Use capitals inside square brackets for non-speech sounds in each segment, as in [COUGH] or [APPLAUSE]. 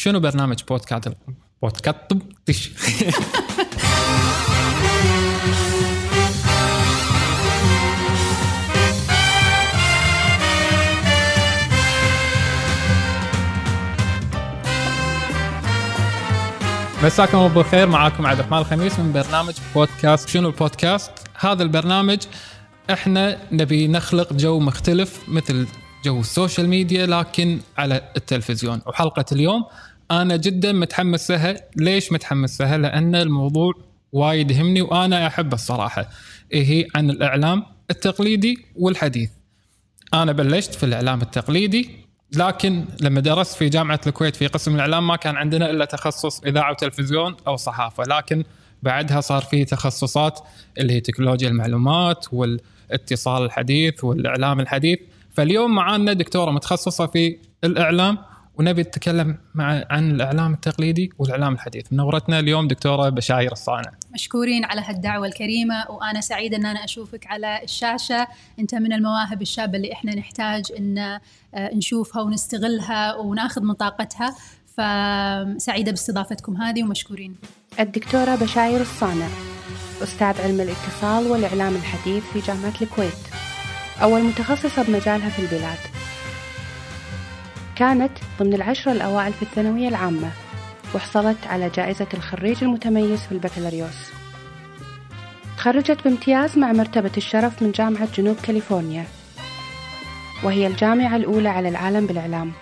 شنو برنامج بودكاست؟ بودكاست. تش مساكم الله بالخير. معاكم عبد الرحمن الخميس من برنامج بودكاست. شنو البودكاست؟ هذا البرنامج إحنا نبي نخلق جو مختلف مثل جو ال social media لكن على التلفزيون. وحلقة اليوم أنا جدا متحمس لها. ليش متحمس لها؟ لأن الموضوع وايد يهمني وأنا أحبه الصراحة. إيه هي عن الإعلام التقليدي والحديث. أنا بلشت في الإعلام التقليدي لكن لما درست في جامعة الكويت في قسم الإعلام ما كان عندنا إلا تخصص إذاعة وتلفزيون أو صحافة. لكن بعدها صار في تخصصات اللي هي تكنولوجيا المعلومات والاتصال الحديث والإعلام الحديث. فاليوم معانا دكتورة متخصصة في الإعلام ونبي نتكلم مع عن الإعلام التقليدي والإعلام الحديث. منورتنا اليوم دكتورة بشاير الصانع. مشكورين على هالدعوة الكريمة وأنا سعيدة إن أنا أشوفك على الشاشة. أنت من المواهب الشابة اللي إحنا نحتاج إن آه، نشوفها ونستغلها وناخذ من طاقتها. فسعيدة باستضافتكم هذه ومشكورين. الدكتورة بشاير الصانع أستاذ علم الاتصال والإعلام الحديث في جامعة الكويت. أول متخصصة بمجالها في البلاد. كانت ضمن العشرة الأوائل في الثانوية العامة وحصلت على جائزة الخريج المتميز في البكالوريوس. تخرجت بامتياز مع مرتبة الشرف من جامعة جنوب كاليفورنيا وهي الجامعة الأولى على العالم بالإعلام.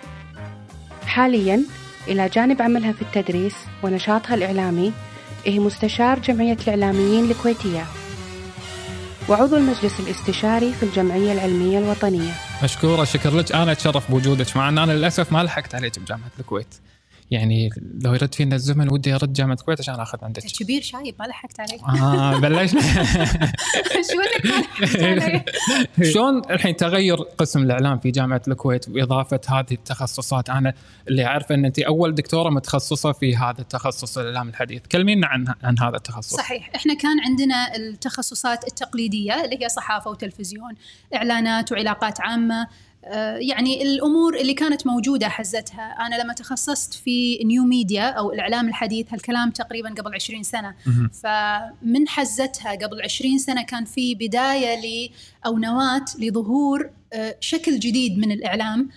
حاليا إلى جانب عملها في التدريس ونشاطها الإعلامي هي مستشار جمعية الإعلاميين الكويتية وعضو المجلس الاستشاري في الجمعية العلمية الوطنية. مشكوره شكر لك. أنا أتشرف بوجودك مع ان أنا للأسف ما لحقت عليك بجامعة الكويت. يعني لو يرد فينا الزمن ودي أرد جامعة الكويت عشان أخذ عندك. كبير شايب ما لحقت عليه. آه بلشنا [LAUGHS] عليه؟ [LAUGHS] شلون الحين تغير قسم الإعلام في جامعة الكويت وإضافة هذه التخصصات؟ أنا اللي أعرف إن أنت أول دكتورة متخصصة في هذا التخصص الإعلام الحديث. كلمينا عن عن هذا التخصص. صحيح. إحنا كان عندنا التخصصات التقليدية اللي هي صحافة وتلفزيون إعلانات وعلاقات عامة يعني الأمور اللي كانت موجودة حزتها. أنا لما تخصصت في نيو ميديا أو الإعلام الحديث هالكلام تقريبا قبل 20 سنة. فمن حزتها قبل 20 سنة كان في بداية ل أو نواة لظهور آه، شكل جديد من الإعلام.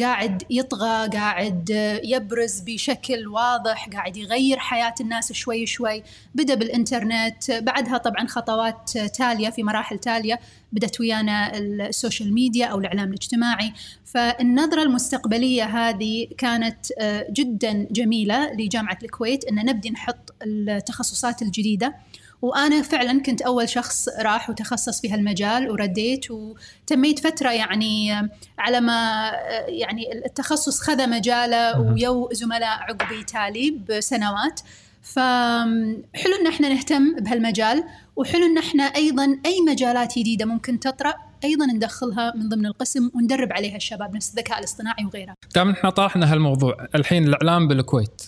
قاعد يطغى قاعد يبرز بشكل واضح قاعد يغير حياة الناس شوي شوي. بدأ بالإنترنت. بعدها طبعا خطوات تالية في مراحل تالية بدأت ويانا ال social media أو الإعلام الاجتماعي. فالنظرة المستقبلية هذه كانت جدا جميلة لجامعة الكويت أن نبدي نحط التخصصات الجديدة. وأنا فعلا كنت أول شخص راح وتخصص في هالمجال ورديت وتميت فترة يعني على ما يعني التخصص خذ مجاله ويو زملاء عقبي تالي بسنوات. فحلو إن إحنا نهتم بهالمجال وحلو إن إحنا أيضا أي مجالات جديدة ممكن تطرأ أيضا ندخلها من ضمن القسم وندرب عليها الشباب نفس الذكاء الاصطناعي وغيره. دام إحنا طرحنا هالموضوع الحين الإعلام بالكويت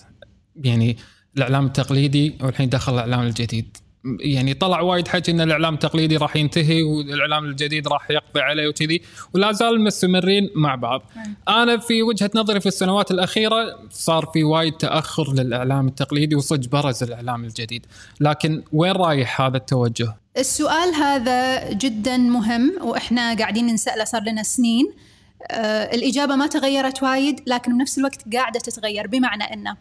يعني الإعلام التقليدي والحين دخل الإعلام الجديد. يعني طلع وايد حكي إن الإعلام التقليدي راح ينتهي والإعلام الجديد راح يقضي عليه وكذي ولا زال مستمرين مع بعض. أنا في وجهة نظري في السنوات الأخيرة صار في وايد تأخر للإعلام التقليدي وصدق برز الإعلام الجديد، لكن وين رايح هذا التوجه؟ السؤال هذا جدا مهم وإحنا قاعدين نسأله صار لنا سنين. آه الإجابة ما تغيرت وايد لكن بنفس الوقت قاعدة تتغير بمعنى إنه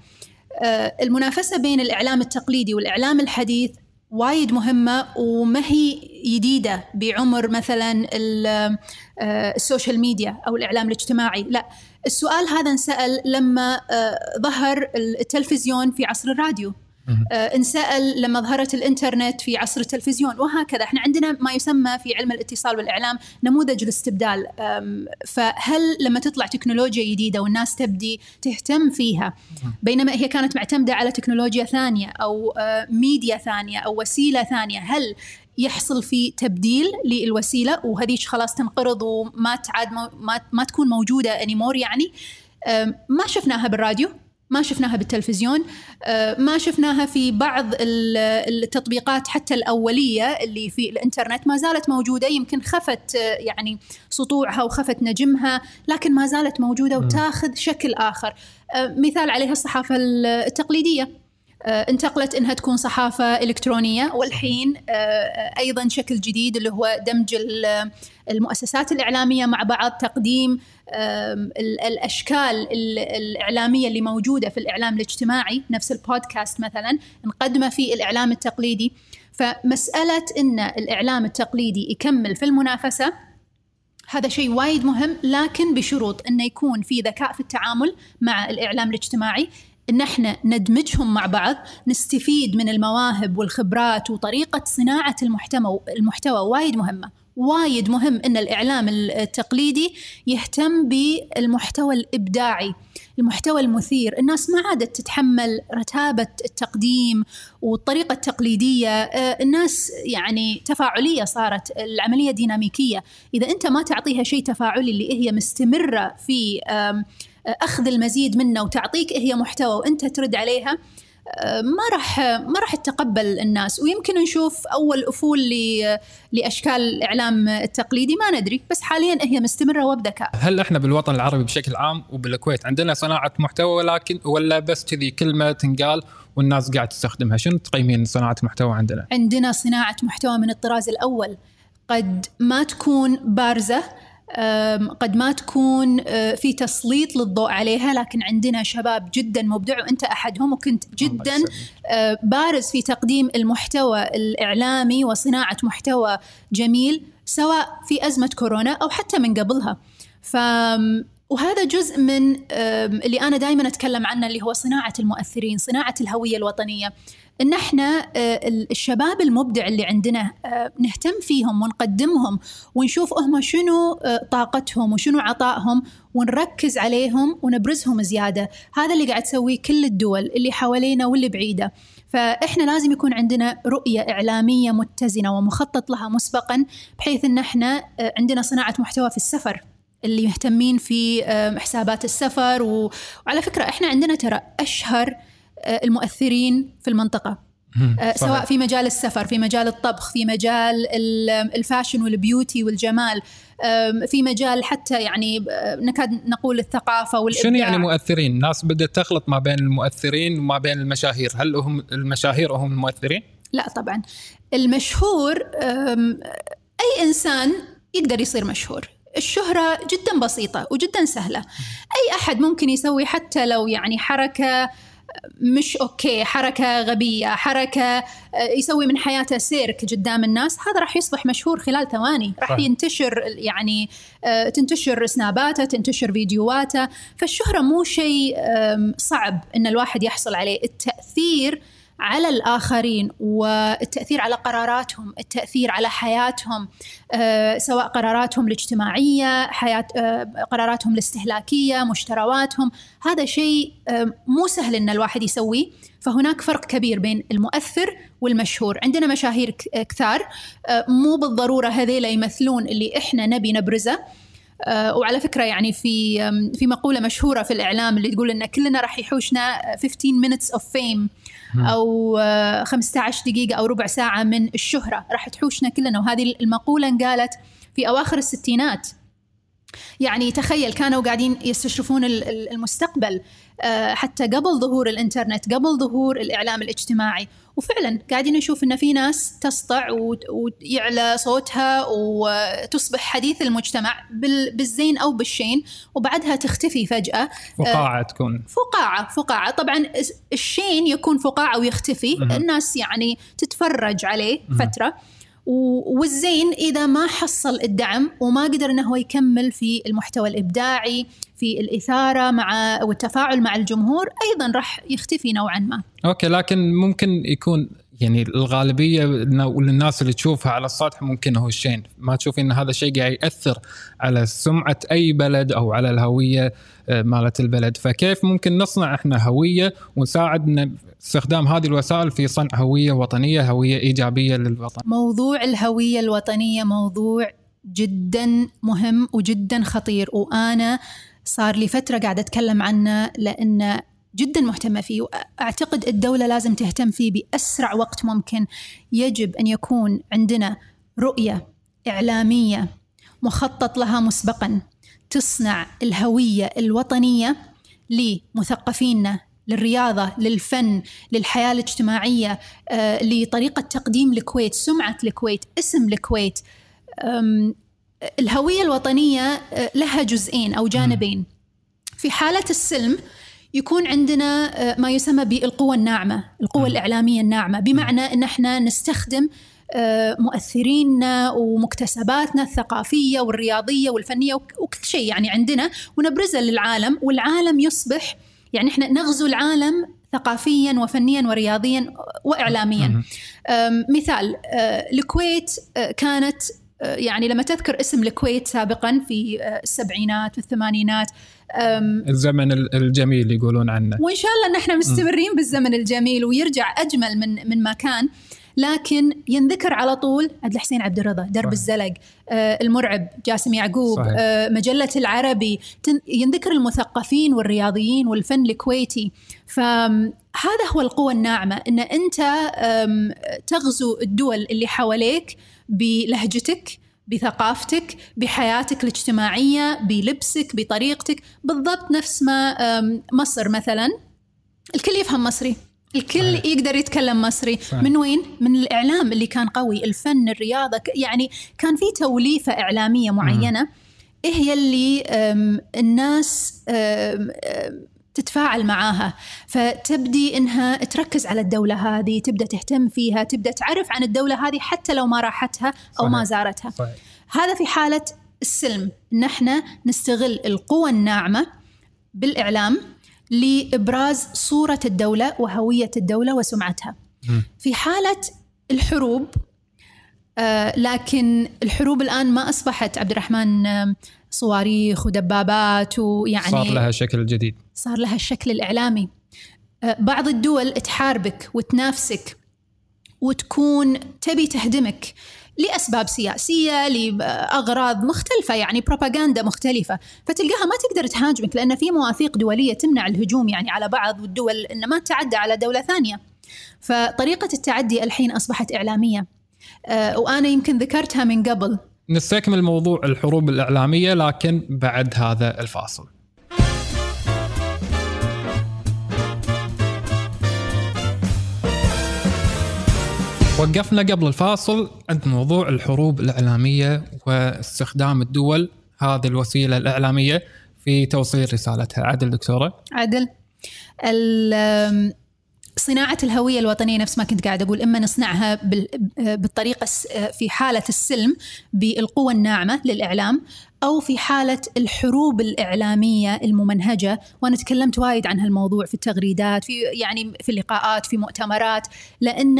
آه المنافسة بين الإعلام التقليدي والإعلام الحديث وايد مهمة وما هي جديدة بعمر مثلا آه، السوشيال ميديا أو الإعلام الاجتماعي. لا السؤال هذا انسأل لما آه، ظهر التلفزيون في عصر الراديو. انسأل لما ظهرت الإنترنت في عصر التلفزيون وهكذا. إحنا عندنا ما يسمى في علم الاتصال والإعلام نموذج الاستبدال. فهل لما تطلع تكنولوجيا جديدة والناس تبدي تهتم فيها بينما هي كانت معتمدة على تكنولوجيا ثانية أو آه، ميديا ثانية أو وسيلة ثانية هل يحصل في تبديل للوسيلة؟ وهذيش خلاص تنقرض وما تعاد ما, ما تكون موجودة anymore يعني؟ ما شفناها بالراديو. ما شفناها بالتلفزيون آه، ما شفناها في بعض التطبيقات حتى الأولية اللي في الإنترنت ما زالت موجودة. يمكن خفت آه، يعني سطوعها وخفت نجمها لكن ما زالت موجودة وتاخذ شكل آخر. آه، مثال عليها الصحافة التقليدية. انتقلت إنها تكون صحافة إلكترونية. والحين أيضا شكل جديد اللي هو دمج المؤسسات الإعلامية مع بعض تقديم الأشكال الإعلامية اللي موجودة في الإعلام الاجتماعي نفس البودكاست مثلا نقدمه في الإعلام التقليدي. فمسألة إن الإعلام التقليدي يكمل في المنافسة هذا شيء وايد مهم لكن بشروط إنه يكون في ذكاء في التعامل مع الإعلام الاجتماعي. إن إحنا ندمجهم مع بعض نستفيد من المواهب والخبرات وطريقة صناعة المحتوى المحتوى وايد مهمة. وايد مهم إن الإعلام التقليدي يهتم بالمحتوى الإبداعي المحتوى المثير. الناس ما عادت تتحمل رتابة التقديم والطريقة التقليدية. آه، الناس يعني تفاعلية صارت العملية ديناميكية. إذا أنت ما تعطيها شيء تفاعلي اللي هي مستمرة في أخذ المزيد منه وتعطيك هي محتوى وأنت ترد عليها. ما راح ما راح تتقبل الناس. ويمكن نشوف أول أفول لأشكال الإعلام التقليدي ما ندري. بس حاليا هي مستمرة وبذكاء. هل إحنا بالوطن العربي بشكل عام وبالكويت عندنا صناعة محتوى ولكن ولا بس كذي كلمة تنقال والناس قاعد تستخدمها، شنو تقيمين صناعة المحتوى عندنا؟ عندنا صناعة محتوى من الطراز الأول. قد ما تكون بارزة قد ما تكون في تسليط للضوء عليها لكن عندنا شباب جدا مبدع وأنت أحدهم وكنت جدا بارز في تقديم المحتوى الإعلامي وصناعة محتوى جميل سواء في أزمة كورونا أو حتى من قبلها ف وهذا جزء من اللي أنا دائما أتكلم عنه اللي هو صناعة المؤثرين، صناعة الهوية الوطنية. إن إحنا آه، الشباب المبدع اللي عندنا آه، نهتم فيهم ونقدمهم ونشوف هم شنو آه، طاقتهم وشنو عطائهم ونركز عليهم ونبرزهم زيادة، هذا اللي قاعد تسويه كل الدول اللي حوالينا واللي بعيدة. فإحنا لازم يكون عندنا رؤية إعلامية متزنة ومخطط لها مسبقا بحيث إن إحنا عندنا صناعة محتوى في السفر اللي مهتمين في حسابات السفر وعلى فكرة إحنا عندنا ترى أشهر المؤثرين في المنطقة. آه، سواء في مجال السفر في مجال الطبخ في مجال ال fashion وال beauty والجمال في مجال حتى يعني آه، نكاد نقول الثقافة والإبداع. شنو يعني مؤثرين؟ الناس بدات تخلط ما بين المؤثرين وما بين المشاهير، هل هم المشاهير هم المؤثرين؟ لا طبعا. المشهور أي إنسان يقدر يصير مشهور. الشهرة جدا بسيطة وجدا سهلة. أي أحد ممكن يسوي حتى لو يعني حركة مش أوكي حركة غبية حركة آه، يسوي من حياته سيرك قدام الناس. هذا راح يصبح مشهور خلال ثواني. راح ينتشر يعني آه، تنتشر سناباته تنتشر فيديوهاته فالشهرة مو شيء صعب إن الواحد يحصل عليه. التأثير على الآخرين والتأثير على قراراتهم التأثير على حياتهم آه، سواء قراراتهم الاجتماعية حياة آه، قراراتهم الاستهلاكية مشترواتهم. هذا شيء آه، مو سهل أن الواحد يسويه. فهناك فرق كبير بين المؤثر والمشهور. عندنا مشاهير كثار مو بالضرورة هذيلا يمثلون اللي إحنا نبي نبرزه. وعلى فكرة يعني في في مقولة مشهورة في الإعلام اللي تقول إن كلنا راح يحوشنا 15 minutes of fame. أو 15 آه، دقيقة أو ربع ساعة من الشهرة. راح تحوشنا كلنا. وهذه المقولة انقالت في أواخر الستينات. يعني تخيل كانوا قاعدين يستشرفون المستقبل. حتى قبل ظهور الإنترنت قبل ظهور الإعلام الاجتماعي. وفعلا قاعدين نشوف إن في ناس تسطع ويعلى صوتها وتصبح حديث المجتمع بالزين أو بالشين وبعدها تختفي فجأة. فقاعة تكون. فقاعة فقاعة. طبعا الشين يكون فقاعة ويختفي. الناس يعني تتفرج عليه فترة. والزين إذا ما حصل الدعم وما قدر إنه هو يكمل في المحتوى الإبداعي في الإثارة مع والتفاعل مع الجمهور أيضا راح يختفي نوعا ما. أوكي لكن ممكن يكون يعني الغالبية والناس اللي تشوفها على السطح ممكن هو الشين. ما تشوفي إن هذا الشيء قاعد يأثر على سمعة أي بلد أو على الهوية آه، مالت البلد. فكيف ممكن نصنع إحنا هوية ونساعد استخدام هذه الوسائل في صنع هوية وطنية هوية إيجابية للوطن؟ موضوع الهوية الوطنية موضوع جدا مهم وجدا خطير. وأنا صار لي فترة قاعدة أتكلم عنه لأن جدا مهتمة فيه وأعتقد الدولة لازم تهتم فيه بأسرع وقت ممكن يجب أن يكون عندنا رؤية إعلامية مخطط لها مسبقا تصنع الهوية الوطنية لمثقفينا للرياضة للفن للحياة الاجتماعية آه، لطريقة تقديم الكويت سمعة الكويت اسم الكويت. الهوية الوطنية آه، لها جزئين أو جانبين. في حالة السلم يكون عندنا آه، ما يسمى بالقوة الناعمة القوة الإعلامية الناعمة. بمعنى أن إحنا نستخدم مؤثريننا ومكتسباتنا الثقافية والرياضية والفنية وكل شيء يعني عندنا ونبرزها للعالم والعالم يصبح يعني إحنا نغزو العالم ثقافيا وفنيا ورياضيا واعلاميا. مثال أه، الكويت كانت يعني لما تذكر اسم الكويت سابقا في السبعينات والثمانينات الزمن الجميل يقولون عنه وإن شاء الله ان إحنا مستمرين بالزمن الجميل ويرجع أجمل من من ما كان لكن ينذكر على طول عبد الحسين عبد الرضا درب صحيح. الزلق آه المرعب جاسم يعقوب صحيح. آه مجلة العربي ينذكر المثقفين والرياضيين والفن الكويتي فهذا هو القوة الناعمة إن أنت تغزو الدول اللي حواليك بلهجتك بثقافتك بحياتك الاجتماعية بلبسك بطريقتك بالضبط نفس ما مصر مثلا الكل يفهم مصري الكل صحيح. يقدر يتكلم مصري صحيح. من وين من الإعلام اللي كان قوي الفن الرياضة يعني كان في توليفة إعلامية معينة مم. إيه هي اللي الناس تتفاعل معاها فتبدي إنها تركز على الدولة هذه تبدأ تهتم فيها تبدأ تعرف عن الدولة هذه حتى لو ما راحتها أو صحيح. ما زارتها صحيح. هذا في حالة السلم ان إحنا نستغل القوى الناعمة بالإعلام لإبراز صورة الدولة وهوية الدولة وسمعتها. في حالة الحروب آه لكن الحروب الآن ما أصبحت عبد الرحمن صواريخ ودبابات ويعني صار لها شكل جديد. صار لها الشكل الإعلامي. آه بعض الدول تحاربك وتنافسك وتكون تبي تهدمك لأسباب سياسية لأغراض مختلفة يعني بروباغندا مختلفة. فتلقاها ما تقدر تهاجمك لأن في مواثيق دولية تمنع الهجوم يعني على بعض الدول ان ما تعدى على دولة ثانية. فطريقة التعدي الحين أصبحت إعلامية. أه وأنا يمكن ذكرتها من قبل. نستكمل موضوع الحروب الإعلامية لكن بعد هذا الفاصل. وقفنا قبل الفاصل عند موضوع الحروب الإعلامية واستخدام الدول هذه الوسيلة الإعلامية في توصيل رسالتها. عدل دكتورة. عدل. صناعة الهوية الوطنية نفس ما كنت قاعد أقول إما نصنعها بالطريقة في حالة السلم بالقوة الناعمة للإعلام أو في حالة الحروب الإعلامية الممنهجة. وأنا تكلمت وايد عن هالموضوع في التغريدات في يعني في اللقاءات في مؤتمرات. لأن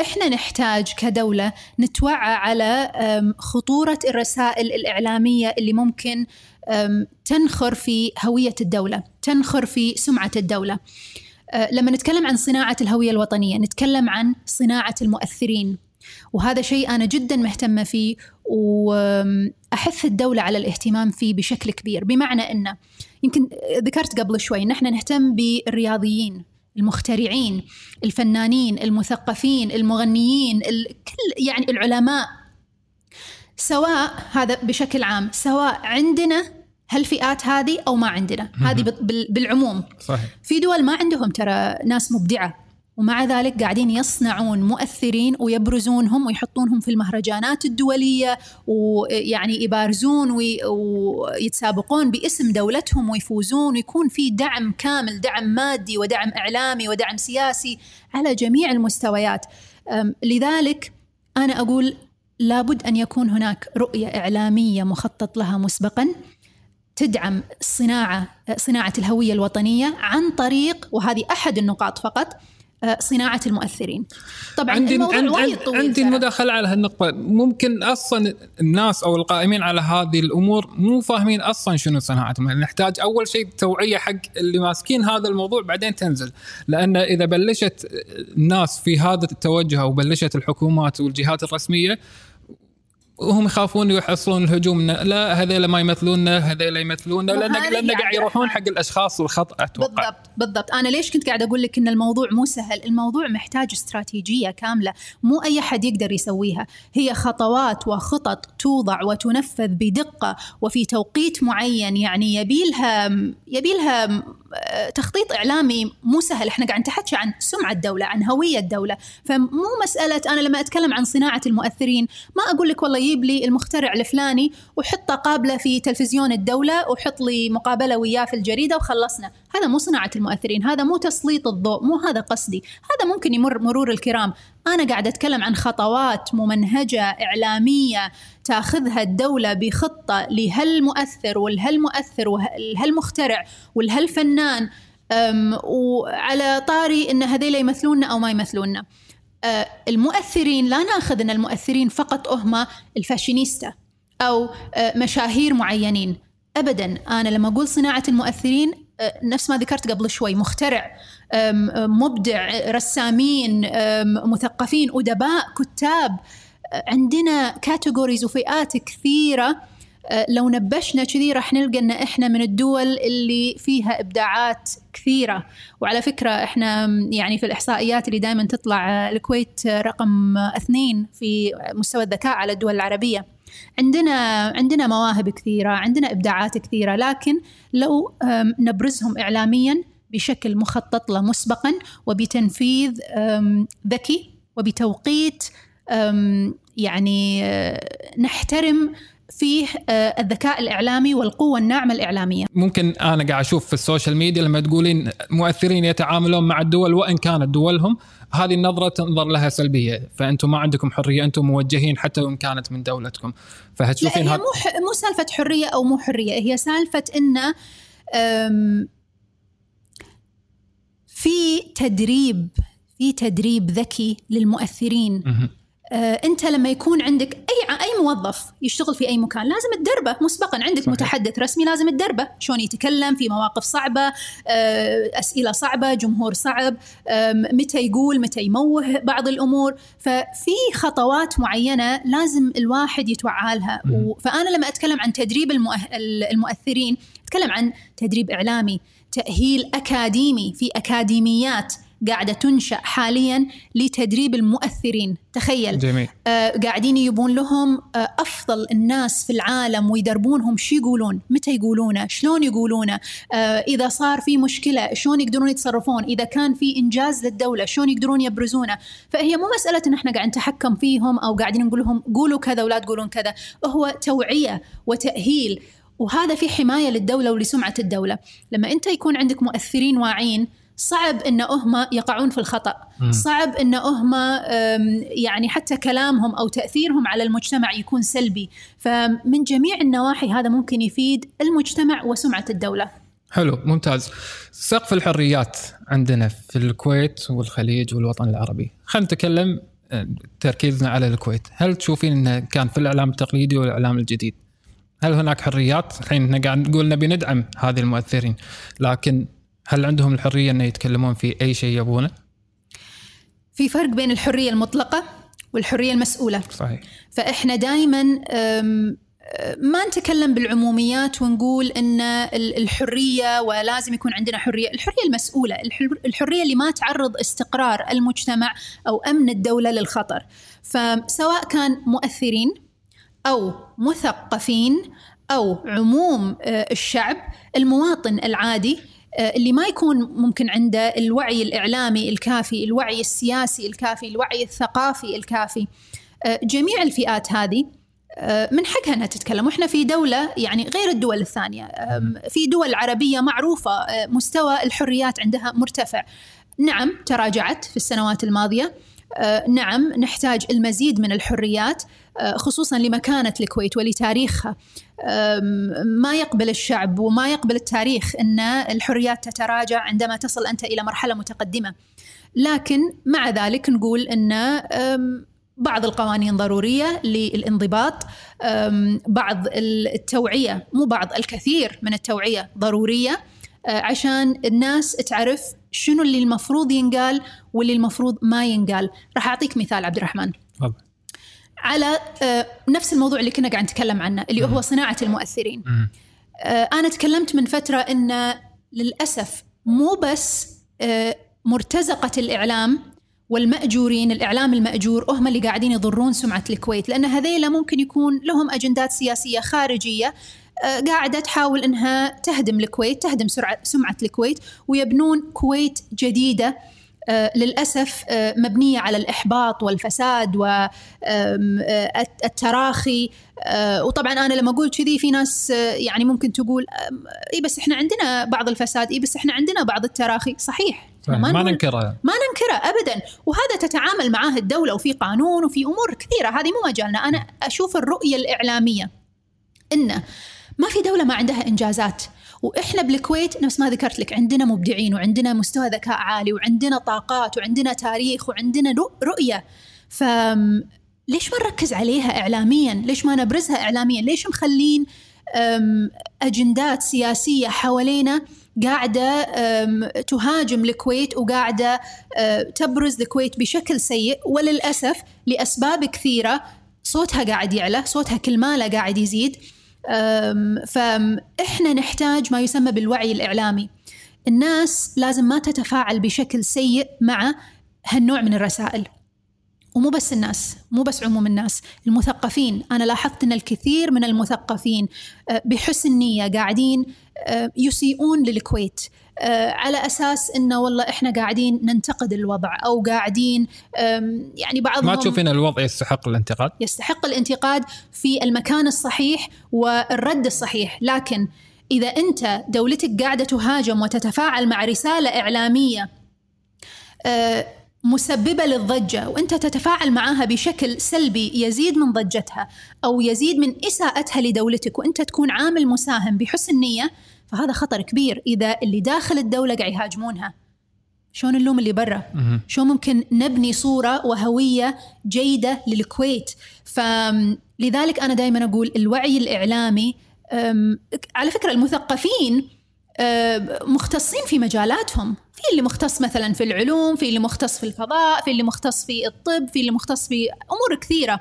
إحنا نحتاج كدولة نتوعى على خطورة الرسائل الإعلامية اللي ممكن تنخر في هوية الدولة تنخر في سمعة الدولة. لما نتكلم عن صناعة الهوية الوطنية نتكلم عن صناعة المؤثرين. وهذا شيء أنا جدا مهتمة فيه وأحث الدولة على الاهتمام فيه بشكل كبير. بمعنى أنه يمكن ذكرت قبل شوي نحن نهتم بالرياضيين المخترعين الفنانين المثقفين المغنيين كل يعني العلماء. سواء هذا بشكل عام سواء عندنا هالفئات هذه أو ما عندنا؟ هذه بالعموم. صحيح. في دول ما عندهم ترى ناس مبدعة ومع ذلك قاعدين يصنعون مؤثرين ويبرزونهم ويحطونهم في المهرجانات الدولية ويعني يبارزون ويتسابقون باسم دولتهم ويفوزون ويكون في دعم كامل دعم مادي ودعم إعلامي ودعم سياسي على جميع المستويات. لذلك أنا أقول لابد أن يكون هناك رؤية إعلامية مخطط لها مسبقا. تدعم الصناعه صناعة الهوية الوطنية عن طريق وهذه أحد النقاط فقط آه، صناعة المؤثرين. طبعا عندي الموضوع عندي, طويل عندي المداخله على هالنقطة. ممكن أصلا الناس أو القائمين على هذه الأمور مو فاهمين أصلا شنو صناعة نحتاج أول شيء توعية حق اللي ماسكين هذا الموضوع بعدين تنزل. لأن إذا بلشت الناس في هذا التوجه أو بلشت الحكومات والجهات الرسمية وهم يخافون يحصلون الهجوم لا هذول ما يمثلوننا هذول يمثلوننا لأن لأن قاعد يروحون حق الأشخاص والخطا أتوقع. بالضبط بالضبط. أنا ليش كنت قاعدة أقول لك إن الموضوع مو سهل؟ الموضوع محتاج استراتيجية كاملة. مو أي حد يقدر يسويها. هي خطوات وخطط توضع وتنفذ بدقة وفي توقيت معين. يعني يبيلها يبيلها تخطيط إعلامي مو سهل. إحنا قاعد نتحكي عن سمعة الدولة عن هوية الدولة. فمو مسألة أنا لما أتكلم عن صناعة المؤثرين ما أقول لك والله يجيب لي المخترع الفلاني وحطه قابلة في تلفزيون الدولة وحط لي مقابلة وياه في الجريدة وخلصنا. هذا مو صناعة المؤثرين هذا مو تسليط الضوء مو هذا قصدي. هذا ممكن يمر مرور الكرام. أنا قاعدة أتكلم عن خطوات ممنهجة إعلامية تأخذها الدولة بخطة لهالمؤثر والهالمؤثر والهالمخترع والهالفنان وعلى طاري إن هذيلا يمثلوننا أو ما يمثلوننا أه، المؤثرين لا نأخذ إن المؤثرين فقط هم الفاشينيستا أو أه، مشاهير معينين. ابدا أنا لما أقول صناعة المؤثرين نفس ما ذكرت قبل شوي مخترع مبدع رسامين مثقفين أدباء كتاب عندنا categories وفئات كثيرة. لو نبشنا كذي راح نلقى إن إحنا من الدول اللي فيها إبداعات كثيرة. وعلى فكرة إحنا يعني في الإحصائيات اللي دائما تطلع الكويت رقم اثنين في مستوى الذكاء على الدول العربية. عندنا عندنا مواهب كثيرة عندنا إبداعات كثيرة لكن لو نبرزهم اعلاميا بشكل مخطط له مسبقا وبتنفيذ ذكي وبتوقيت يعني آه، نحترم فيه آه، الذكاء الإعلامي والقوة الناعمة الإعلامية. ممكن أنا قاعد أشوف في السوشيال ميديا لما تقولين مؤثرين يتعاملون مع الدول وإن كانت دولهم هذه النظرة تنظر لها سلبية. فأنتم ما عندكم حرية أنتم موجهين حتى وإن كانت من دولتكم. فهتشوفين لا هي مو مو سالفة حرية أو مو حرية. هي سالفة إن في تدريب في تدريب ذكي للمؤثرين. انت لما يكون عندك أي أي موظف يشتغل في أي مكان لازم تدربه. مسبقا عندك صحيح. متحدث رسمي لازم تدربه. شلون يتكلم في مواقف صعبة آه، أسئلة صعبة جمهور صعب متى يقول متى يموه بعض الأمور. ففي خطوات معينة لازم الواحد يتوعى لها فأنا لما أتكلم عن تدريب المؤثرين أتكلم عن تدريب إعلامي تأهيل أكاديمي في أكاديميات. قاعدة تنشأ حاليا لتدريب المؤثرين. تخيل. جميل. آه قاعدين يبون لهم آه أفضل الناس في العالم ويدربونهم شو يقولون متى يقولونه شلون يقولونه آه إذا صار في مشكلة شلون يقدرون يتصرفون إذا كان في إنجاز للدولة شلون يقدرون يبرزونه. فهي مو مسألة إن إحنا قاعد نتحكم فيهم أو قاعدين نقول لهم قولوا كذا ولا تقولون كذا. هو توعية وتأهيل وهذا في حماية للدولة ولسمعة الدولة. لما أنت يكون عندك مؤثرين واعين صعب إن هم يقعون في الخطأ. صعب إن هم يعني حتى كلامهم أو تأثيرهم على المجتمع يكون سلبي. فمن جميع النواحي هذا ممكن يفيد المجتمع وسمعة الدولة. حلو ممتاز. سقف الحريات عندنا في الكويت والخليج والوطن العربي. خلينا نتكلم آه، تركيزنا على الكويت. هل تشوفين إنه كان في الإعلام التقليدي والإعلام الجديد؟ هل هناك حريات؟ الحين إحنا قاعد نقول نبي ندعم هذه المؤثرين لكن هل عندهم الحرية أن يتكلمون في أي شيء يبونه؟ في فرق بين الحرية المطلقة والحرية المسؤولة. صحيح. فإحنا دائما ما نتكلم بالعموميات ونقول إن الحرية ولازم يكون عندنا حرية، الحرية المسؤولة، الحرية اللي ما تعرض استقرار المجتمع أو أمن الدولة للخطر. فسواء كان مؤثرين أو مثقفين أو عموم الشعب، المواطن العادي اللي ما يكون ممكن عنده الوعي الإعلامي الكافي، الوعي السياسي الكافي، الوعي الثقافي الكافي. آه، جميع الفئات هذه آه، من حقها إنها تتكلم. وإحنا في دولة يعني غير الدول الثانية في دول عربية معروفة مستوى الحريات عندها مرتفع. نعم تراجعت في السنوات الماضية. نعم نحتاج المزيد من الحريات. خصوصا لمكانة الكويت ولتاريخها. ما يقبل الشعب وما يقبل التاريخ إن الحريات تتراجع عندما تصل أنت إلى مرحلة متقدمة. لكن مع ذلك نقول إن بعض القوانين ضرورية للانضباط. بعض التوعية مو بعض الكثير من التوعية ضرورية أه، عشان الناس تعرف شنو اللي المفروض ينقال واللي المفروض ما ينقال. راح أعطيك مثال عبد الرحمن. على آه، نفس الموضوع اللي كنا قاعد نتكلم عنه اللي هو صناعة المؤثرين. آه، أنا تكلمت من فترة إن للأسف مو بس آه، مرتزقة الإعلام والمأجورين الإعلام المأجور هم اللي قاعدين يضرون سمعة الكويت لأن هذيلا ممكن يكون لهم أجندات سياسية خارجية قاعدة تحاول أنها تهدم الكويت تهدم سمعة الكويت ويبنون كويت جديدة. للأسف آه، مبنية على الإحباط والفساد والتراخي آه، وطبعا أنا لما أقول كذي في ناس يعني ممكن تقول إي بس إحنا عندنا بعض الفساد إي بس إحنا عندنا بعض التراخي. صحيح. ما, ما ننكره. ما ننكره ابدا. وهذا تتعامل معاه الدولة وفي قانون وفي أمور كثيرة. هذه مو مجالنا. أنا أشوف الرؤية الإعلامية إنه ما في دولة ما عندها إنجازات. وإحنا بالكويت نفس ما ذكرت لك عندنا مبدعين وعندنا مستوى ذكاء عالي وعندنا طاقات وعندنا تاريخ وعندنا رؤية ف ليش ما نركز عليها اعلاميا؟ ليش ما نبرزها اعلاميا؟ ليش مخلين أجندات سياسية حوالينا قاعدة تهاجم الكويت وقاعدة تبرز الكويت بشكل سيء وللأسف لأسباب كثيرة صوتها قاعد يعلى، صوتها كل ماله قاعد يزيد. فإحنا نحتاج ما يسمى بالوعي الإعلامي. الناس لازم ما تتفاعل بشكل سيء مع هالنوع من الرسائل. ومو بس الناس مو بس عموم الناس المثقفين. أنا لاحظت أن الكثير من المثقفين أه، بحسن نية قاعدين أه، يسيئون للكويت. على أساس إنه والله إحنا قاعدين ننتقد الوضع أو قاعدين يعني بعضهم ما تشوفين الوضع يستحق الانتقاد؟ يستحق الانتقاد في المكان الصحيح والرد الصحيح، لكن إذا أنت دولتك قاعدة تهاجم وتتفاعل مع رسالة إعلامية مسببة للضجة وأنت تتفاعل معها بشكل سلبي يزيد من ضجتها أو يزيد من إساءتها لدولتك وأنت تكون عامل مساهم بحسن نية فهذا خطر كبير. إذا اللي داخل الدولة قاعد يهاجمونها شلون اللوم اللي برا؟ شلون ممكن نبني صورة وهوية جيدة للكويت؟ فلذلك أنا دائما أقول الوعي الإعلامي على فكرة المثقفين مختصين في مجالاتهم. في اللي مختص مثلا في العلوم في اللي مختص في الفضاء في اللي مختص في الطب في اللي مختص في أمور كثيرة.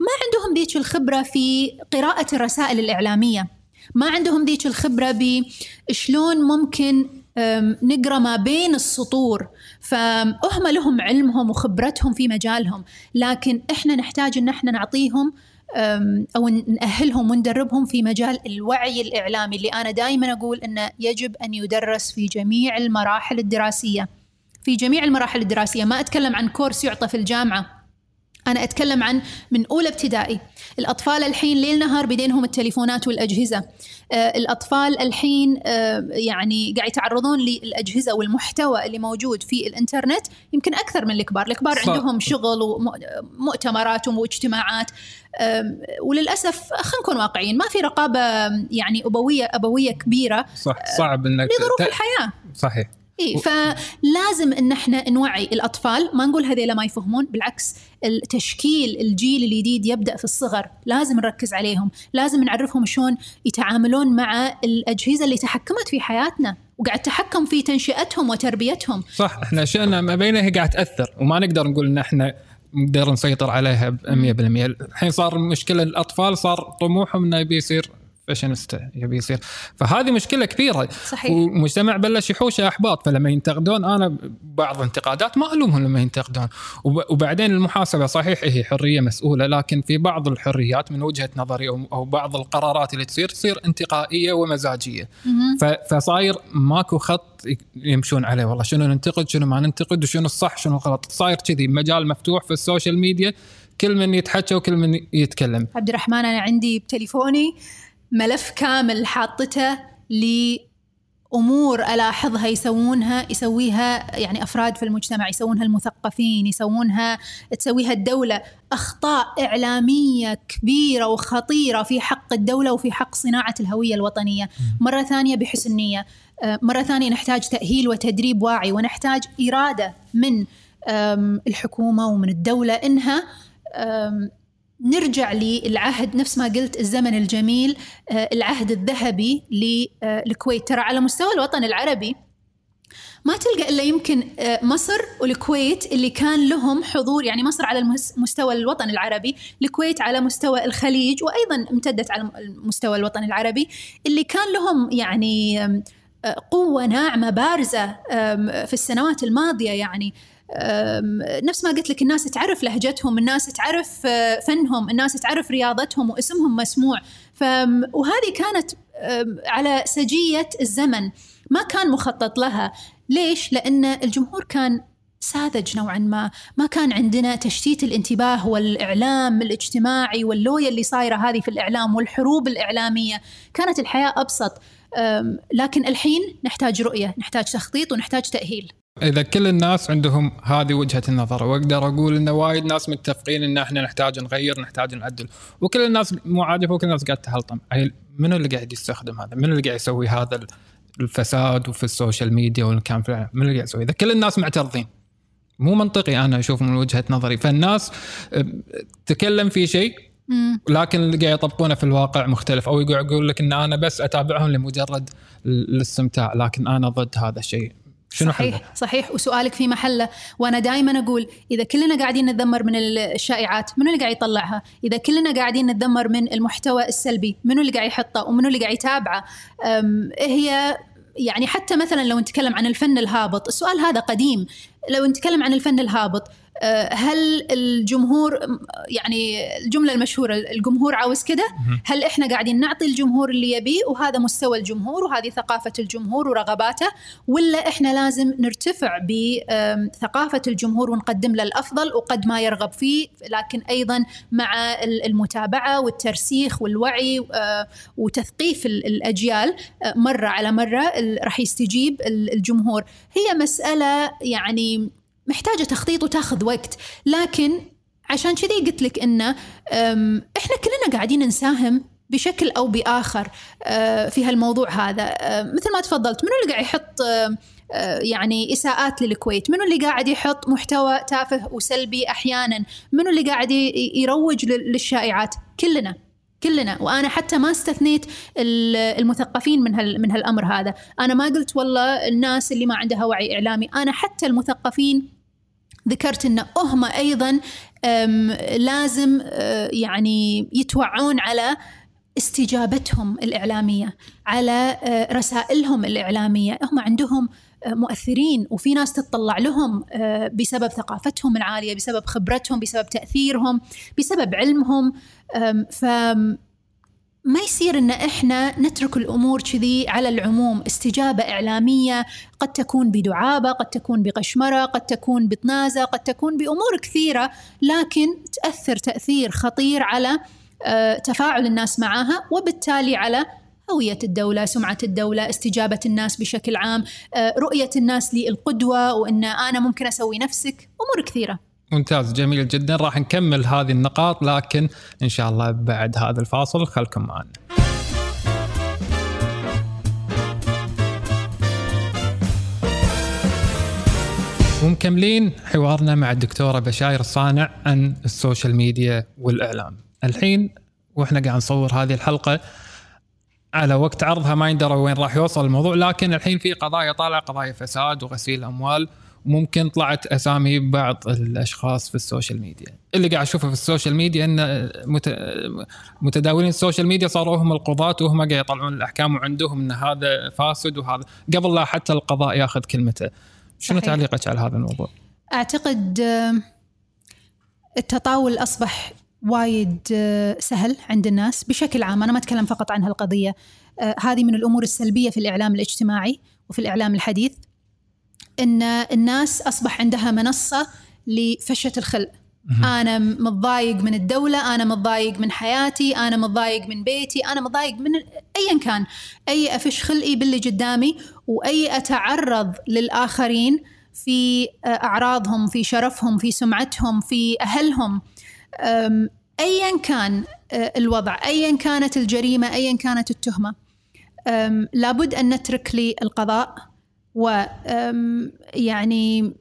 ما عندهم ذيك الخبرة في قراءة الرسائل الإعلامية. ما عندهم ذيك الخبرة بشلون ممكن نقرأ ما بين السطور. فهم لهم علمهم وخبرتهم في مجالهم لكن إحنا نحتاج إن إحنا نعطيهم أو نأهلهم وندربهم في مجال الوعي الإعلامي. اللي أنا دائما أقول إنه يجب أن يدرس في جميع المراحل الدراسية. في جميع المراحل الدراسية. ما أتكلم عن كورس يعطى في الجامعة. أنا أتكلم عن من أولى ابتدائي. الأطفال الحين ليل نهار بيدينهم التليفونات والأجهزة. آه الأطفال الحين آه يعني قاعد يتعرضون للأجهزة والمحتوى اللي موجود في الإنترنت يمكن أكثر من الكبار. الكبار صح. عندهم شغل ومؤتمرات واجتماعات. آه وللأسف خلينا نكون واقعيين ما في رقابة يعني أبوية أبوية كبيرة. صح صعب أنك لظروف الحياة. صحيح. اي فلازم إن إحنا نوعي الأطفال. ما نقول هذيلا ما يفهمون بالعكس. التشكيل الجيل الجديد يبدأ في الصغر. لازم نركز عليهم. لازم نعرفهم شلون يتعاملون مع الأجهزة اللي تحكمت في حياتنا وقاعد تحكم في تنشئتهم وتربيتهم. صح إحنا اشياءنا ما بينها هي قاعد تأثر وما نقدر نقول إن إحنا نقدر نسيطر عليها ب 100% الحين صار مشكلة الأطفال صار طموحهم إنه يبي فاشينيستا يبي يصير. فهذه مشكلة كبيرة. صحيح. والمجتمع بلش يحوش أحباط. فلما ينتقدون أنا بعض الانتقادات ما ألومهم لما ينتقدون. وبعدين المحاسبة صحيح هي حرية مسؤولة لكن في بعض الحريات من وجهة نظري أو بعض القرارات اللي تصير تصير انتقائية ومزاجية. فصاير ماكو خط يمشون عليه. والله شنو ننتقد شنو ما ننتقد وشنو الصح شنو الغلط. صاير كذي مجال مفتوح في السوشيال ميديا كل من يتحجى وكل من يتكلم. عبد الرحمن أنا عندي بتليفوني. ملف كامل حاطته لأمور ألاحظها يسوونها يسويها يعني أفراد في المجتمع يسوونها المثقفين يسوونها تسويها الدولة. أخطاء إعلامية كبيرة وخطيرة في حق الدولة وفي حق صناعة الهوية الوطنية. مرة ثانية بحسن نيه آه، مرة ثانية نحتاج تأهيل وتدريب واعي ونحتاج إرادة من الحكومة ومن الدولة إنها نرجع للعهد نفس ما قلت الزمن الجميل آه، العهد الذهبي للكويت ترى على مستوى الوطن العربي ما تلقى إلا يمكن آه، مصر والكويت اللي كان لهم حضور يعني مصر على مستوى الوطن العربي، الكويت على مستوى الخليج وأيضا امتدت على مستوى الوطن العربي اللي كان لهم يعني آه، قوة ناعمة بارزة في السنوات الماضية يعني. نفس ما قلت لك الناس تعرف لهجتهم الناس تعرف آه، فنهم الناس تعرف رياضتهم واسمهم مسموع. وهذه كانت على سجية الزمن. ما كان مخطط لها. ليش؟ لأن الجمهور كان ساذج نوعا ما. ما كان عندنا تشتيت الانتباه والإعلام الاجتماعي واللوية اللي صايرة هذه في الإعلام والحروب الإعلامية. كانت الحياة أبسط. لكن الحين نحتاج رؤية نحتاج تخطيط ونحتاج تأهيل. إذا كل الناس عندهم هذه وجهة النظر وأقدر أقول إن وايد ناس متفقين إن إحنا نحتاج نغير نحتاج نعدل. وكل الناس مو عاجبه وكل الناس قاعد تهلطم. منو اللي قاعد يستخدم هذا؟ منو اللي قاعد يسوي هذا الفساد وفي السوشيال ميديا والكلام في منو اللي قاعد يسوي؟ إذا كل الناس معترضين. مو منطقي أنا أشوف من وجهة نظري. فالناس تكلم في شيء لكن اللي قاعد يطبقونه في الواقع مختلف. أو يقول يقول لك إن أنا بس أتابعهم لمجرد الاستمتاع لكن أنا ضد هذا الشيء. شنو صحيح حلها؟ صحيح. وسؤالك في محله وأنا دائما أقول إذا كلنا قاعدين نتذمر من الشائعات منو اللي قاعد يطلعها؟ إذا كلنا قاعدين نتذمر من المحتوى السلبي منو اللي قاعد يحطه؟ ومنو اللي قاعد يتابعه؟ هي يعني حتى مثلا لو نتكلم عن الفن الهابط السؤال هذا قديم. لو نتكلم عن الفن الهابط هل الجمهور يعني الجملة المشهورة الجمهور عاوز كده هل إحنا قاعدين نعطي الجمهور اللي يبيه وهذا مستوى الجمهور وهذه ثقافة الجمهور ورغباته ولا إحنا لازم نرتفع بثقافه الجمهور ونقدم له الأفضل وقد ما يرغب فيه لكن أيضا مع المتابعة والترسيخ والوعي آه، وتثقيف الأجيال آه، مرة على مرة راح يستجيب الجمهور. هي مسألة يعني محتاجة تخطيط وتاخذ وقت. لكن عشان كذي قلت لك إنه إحنا كلنا قاعدين نساهم بشكل أو بآخر في هالموضوع هذا. مثل ما تفضلت منو اللي قاعد يحط يعني إساءات للكويت؟ منو اللي قاعد يحط محتوى تافه وسلبي أحيانا؟ منو اللي قاعد يروج للشائعات؟ كلنا كلنا. وأنا حتى ما استثنيت المثقفين من هال من هالأمر هذا. أنا ما قلت والله الناس اللي ما عندها وعي إعلامي أنا حتى المثقفين ذكرت إن هم أيضا لازم يعني يتوعون على استجابتهم الإعلامية على رسائلهم الإعلامية. هم عندهم مؤثرين وفي ناس تتطلع لهم بسبب ثقافتهم العالية بسبب خبرتهم بسبب تأثيرهم بسبب علمهم. ف ما يصير إن إحنا نترك الأمور كذي على العموم. استجابة إعلامية قد تكون بدعابة قد تكون بقشمرة قد تكون بطنازه قد تكون بأمور كثيرة لكن تأثر تأثير خطير على آه، تفاعل الناس معها وبالتالي على هوية الدولة سمعة الدولة استجابة الناس بشكل عام آه، رؤية الناس للقدوة وأن أنا ممكن أسوي نفسك أمور كثيرة. ممتاز جميل جدا. راح نكمل هذه النقاط لكن إن شاء الله بعد هذا الفاصل خلكم معنا. ومكملين حوارنا مع الدكتورة بشاير الصانع عن السوشيال ميديا والإعلام. الحين وإحنا قاعد نصور هذه الحلقة على وقت عرضها ما يندرى وين راح يوصل الموضوع لكن الحين في قضايا طالعة قضايا فساد وغسيل أموال. ممكن طلعت أسامي بعض الأشخاص في السوشيال ميديا. اللي قاعد أشوفه في السوشيال ميديا إن متداولين السوشيال ميديا صاروا هم القضاة وهم قاعد يطلعون الأحكام وعندهم إن هذا فاسد وهذا. قبل لا حتى القضاء ياخذ كلمته. شنو. تعليقك على هذا الموضوع؟ أعتقد التطاول أصبح وايد سهل عند الناس بشكل عام. أنا ما أتكلم فقط عن هالقضية. هذه من الأمور السلبية في الإعلام الاجتماعي وفي الإعلام الحديث. إن الناس أصبح عندها منصة لفشة الخلق. أنا متضايق من الدولة أنا متضايق من حياتي أنا متضايق من بيتي أنا متضايق من ايا كان. أي أفش خلقي باللي قدامي وأي أتعرض للآخرين في أعراضهم في شرفهم في سمعتهم في أهلهم. ايا كان الوضع ايا كانت الجريمة ايا كانت التهمة. لابد أن نترك للقضاء. و يعني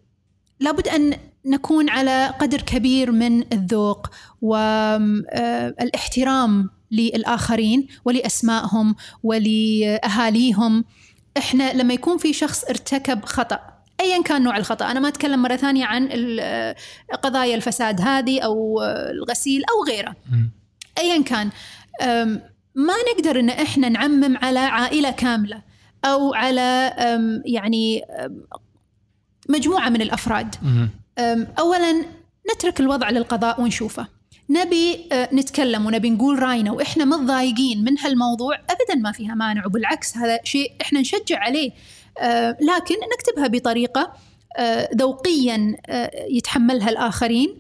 لابد أن نكون على قدر كبير من الذوق والاحترام للآخرين ولأسمائهم ولأهاليهم. إحنا لما يكون في شخص ارتكب خطأ ايا كان نوع الخطأ أنا ما أتكلم مرة ثانية عن ال- قضايا الفساد هذه أو الغسيل أو غيره. ايا كان ما نقدر إن إحنا نعمم على عائلة كاملة. أو على يعني مجموعة من الأفراد. اولا نترك الوضع للقضاء ونشوفه. نبي أه، نتكلم ونبي نقول رأينا وإحنا متضايقين من هالموضوع ابدا ما فيها مانع وبالعكس هذا شيء إحنا نشجع عليه. أه، لكن نكتبها بطريقة أه، ذوقيا يتحملها الآخرين.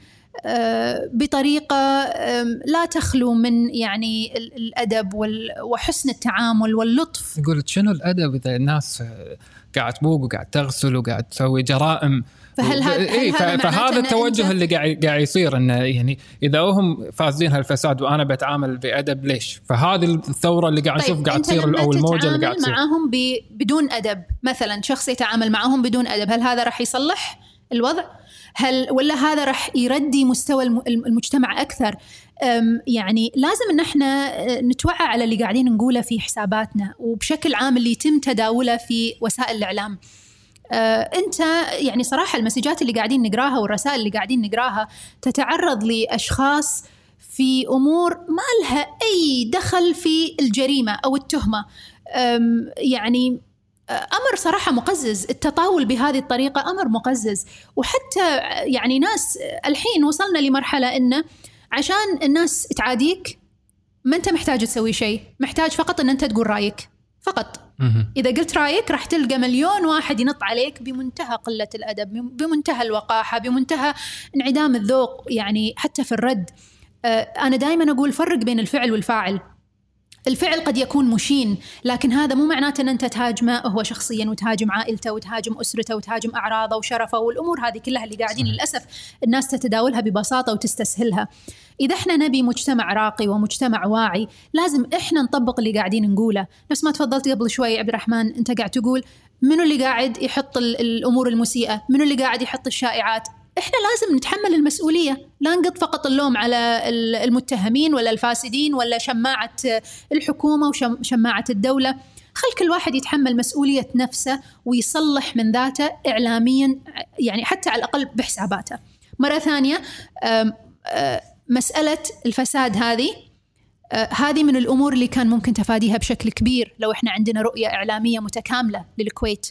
بطريقة أم، لا تخلو من يعني ال- الأدب وحسن التعامل واللطف. يقول شنو الأدب إذا الناس آه، قاعد تبوق وقاعد تغسل وقاعد تسوي جرائم؟ فهل هذا- هل إيه، فهذا التوجه اللي قاعد قاعد يصير انه يعني إذا هم فازين هالفساد وأنا بتعامل بأدب ليش؟ فهذه الثورة اللي قاعد نشوف قاعد طيب، أنت تصير أو الموجة اللي قاعد تصير. معاهم بدون أدب مثلا شخص يتعامل معاهم بدون أدب هل هذا راح يصلح الوضع؟ هل ولا هذا راح يردي مستوى الم- المجتمع أكثر؟ يعني لازم إن إحنا أه، نتوعى على اللي قاعدين نقوله في حساباتنا وبشكل عام اللي يتم تداوله في وسائل الإعلام. آه، أنت يعني صراحة المسجات اللي قاعدين نقراها والرسائل اللي قاعدين نقراها تتعرض لأشخاص في أمور ما لها أي دخل في الجريمة أو التهمة. يعني آه، أمر صراحة مقزز. التطاول بهذه الطريقة أمر مقزز. وحتى يعني ناس الحين وصلنا لمرحلة انه عشان الناس تعاديك ما أنت محتاج تسوي شيء. محتاج فقط إن أنت تقول رأيك. فقط. إذا قلت رأيك راح تلقى مليون واحد ينط عليك بمنتهى قلة الأدب بمنتهى الوقاحة بمنتهى انعدام الذوق. يعني حتى في الرد آه، أنا دائما أقول فرق بين الفعل والفاعل. الفعل قد يكون مشين لكن هذا مو معناته إن أنت تهاجمه هو شخصيا وتهاجم عائلته وتهاجم أسرته وتهاجم أعراضه وشرفه والأمور هذه كلها اللي قاعدين. للأسف الناس تتداولها ببساطة وتستسهلها. إذا إحنا نبي مجتمع راقي ومجتمع واعي لازم إحنا نطبق اللي قاعدين نقوله، نفس ما تفضلت قبل شوي عبد الرحمن أنت قاعد تقول منو اللي قاعد يحط ال- الأمور المسيئة؟ منو اللي قاعد يحط الشائعات؟ إحنا لازم نتحمل المسؤولية، لا نقط فقط اللوم على ال- المتهمين ولا الفاسدين ولا شماعة الحكومة وشماعه الدولة، خل كل واحد يتحمل مسؤولية نفسه ويصلح من ذاته اعلاميا يعني حتى على الأقل بحساباته. مرة ثانية آه، مسألة الفساد هذه آه، هذه من الأمور اللي كان ممكن تفاديها بشكل كبير لو إحنا عندنا رؤية إعلامية متكاملة للكويت.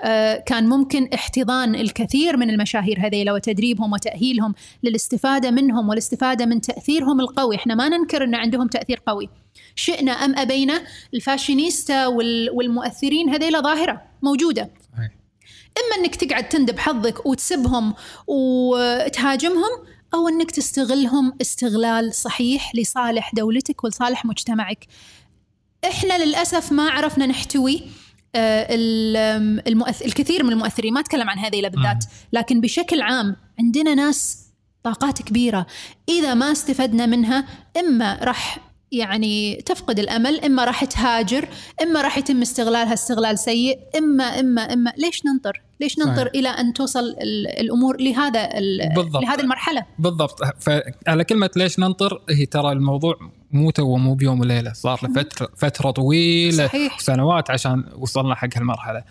آه، كان ممكن احتضان الكثير من المشاهير هذيلا وتدريبهم وتأهيلهم للاستفادة منهم والاستفادة من تأثيرهم القوي، إحنا ما ننكر إن عندهم تأثير قوي. شئنا أم أبينا الفاشينيستا وال- والمؤثرين هذيلا ظاهرة موجودة. صحيح. إما إنك تقعد تندب حظك وتسبهم وتهاجمهم أو إنك تستغلهم استغلال صحيح لصالح دولتك ولصالح مجتمعك. إحنا للأسف ما عرفنا نحتوي المؤث... الكثير من المؤثرين ما أتكلم عن هذيلا بالذات لكن بشكل عام عندنا ناس طاقات كبيرة. إذا ما استفدنا منها إما راح يعني تفقد الأمل إما راح تهاجر إما راح يتم استغلالها استغلال سيء اما اما إما ليش ننطر؟ ليش ننطر صحيح. إلى أن توصل ال- الأمور لهذا ال- بالضبط. لهذه المرحلة بالضبط فعلى كلمة ليش ننطر هي ترى الموضوع مو تو مو بيوم وليلة صار له فترة فترة طويلة صحيح. سنوات عشان وصلنا حق هالمرحلة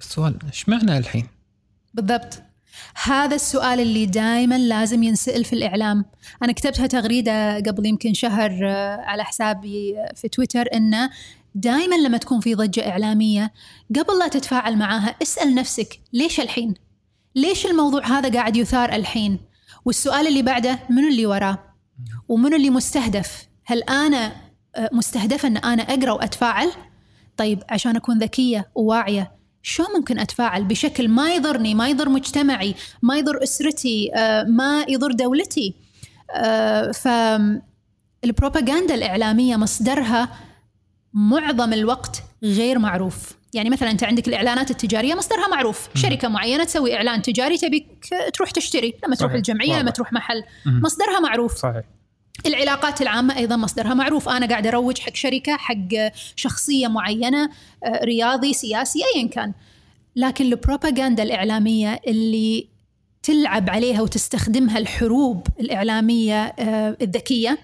السؤال إيش معنى الحين؟ بالضبط هذا السؤال اللي دائما لازم ينسأل في الإعلام أنا كتبتها تغريدة قبل يمكن شهر آه، على حسابي في تويتر أنه دائما لما تكون في ضجة إعلامية قبل لا تتفاعل معاها اسأل نفسك ليش الحين؟ ليش الموضوع هذا قاعد يثار الحين؟ والسؤال اللي بعده منو اللي وراه؟ ومنو اللي مستهدف؟ هل أنا آه، مستهدفة أن أنا أقرأ وأتفاعل؟ طيب عشان أكون ذكية وواعية شو ممكن أتفاعل بشكل ما يضرني ما يضر مجتمعي ما يضر أسرتي آه، ما يضر دولتي؟ آه، فالبروباغندا الإعلامية مصدرها معظم الوقت غير معروف. يعني مثلا أنت عندك الإعلانات التجارية مصدرها معروف. شركة معينة تسوي إعلان تجاري تبيك تروح تشتري. لما تروح صحيح. الجمعية لما. تروح محل مم. مصدرها معروف. صحيح. العلاقات العامة أيضا مصدرها معروف. أنا قاعد أروج حق شركة حق شخصية معينة آه، رياضي سياسي أيا كان. لكن البروباغندا الإعلامية اللي تلعب عليها وتستخدمها الحروب الإعلامية آه، الذكية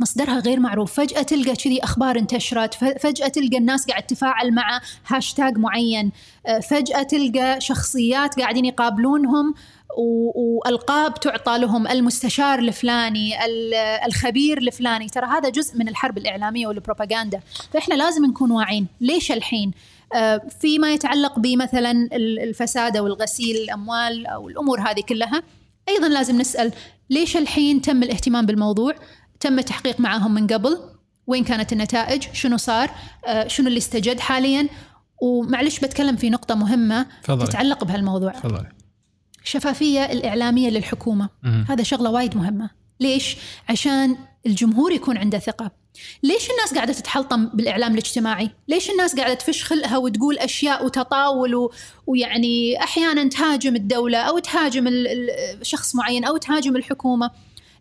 مصدرها غير معروف. فجأة تلقى كذي أخبار انتشرت. فجأة تلقى الناس قاعد تفاعل مع هاشتاج معين. آه، فجأة تلقى شخصيات قاعدين يقابلونهم وألقاب تعطى لهم. المستشار الفلاني الخبير الفلاني. ترى هذا جزء من الحرب الإعلامية والبروباغندا. فإحنا لازم نكون واعين ليش الحين؟ آه، فيما يتعلق بمثلا الفساد أو الغسيل الأموال أو الأمور هذه كلها أيضا لازم نسأل ليش الحين تم الاهتمام بالموضوع؟ تم التحقيق معهم من قبل وين كانت النتائج شنو صار آه، شنو اللي استجد حاليا؟ ومعلش بتكلم في نقطة مهمة فضل. تتعلق بهالموضوع. فضل. الشفافيه الإعلامية للحكومة. مم. هذا شغلة وايد مهمة. ليش؟ عشان الجمهور يكون عنده ثقة. ليش الناس قاعدة تتحلطم بالإعلام الاجتماعي؟ ليش الناس قاعدة تفش خلقها وتقول أشياء وتطاول و... ويعني أحيانا تهاجم الدولة أو تهاجم شخص معين أو تهاجم الحكومة؟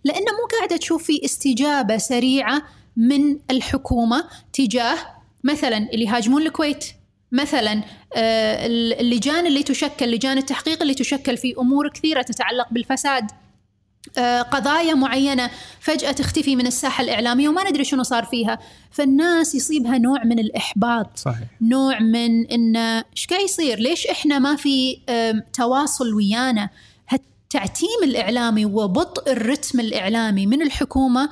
لأنه مو قاعدة تشوف في استجابة سريعة من الحكومة تجاه مثلا اللي يهاجمون الكويت مثلا آه، اللجان اللي تشكل لجان التحقيق اللي تشكل في أمور كثيرة تتعلق بالفساد. آه، قضايا معينة فجأة تختفي من الساحة الإعلامية وما ندري شنو صار فيها. فالناس يصيبها نوع من الإحباط صحيح. نوع من انه إيش قاعد يصير؟ ليش إحنا ما في تواصل ويانا؟ التعتيم الإعلامي وبطء الرتم الإعلامي من الحكومة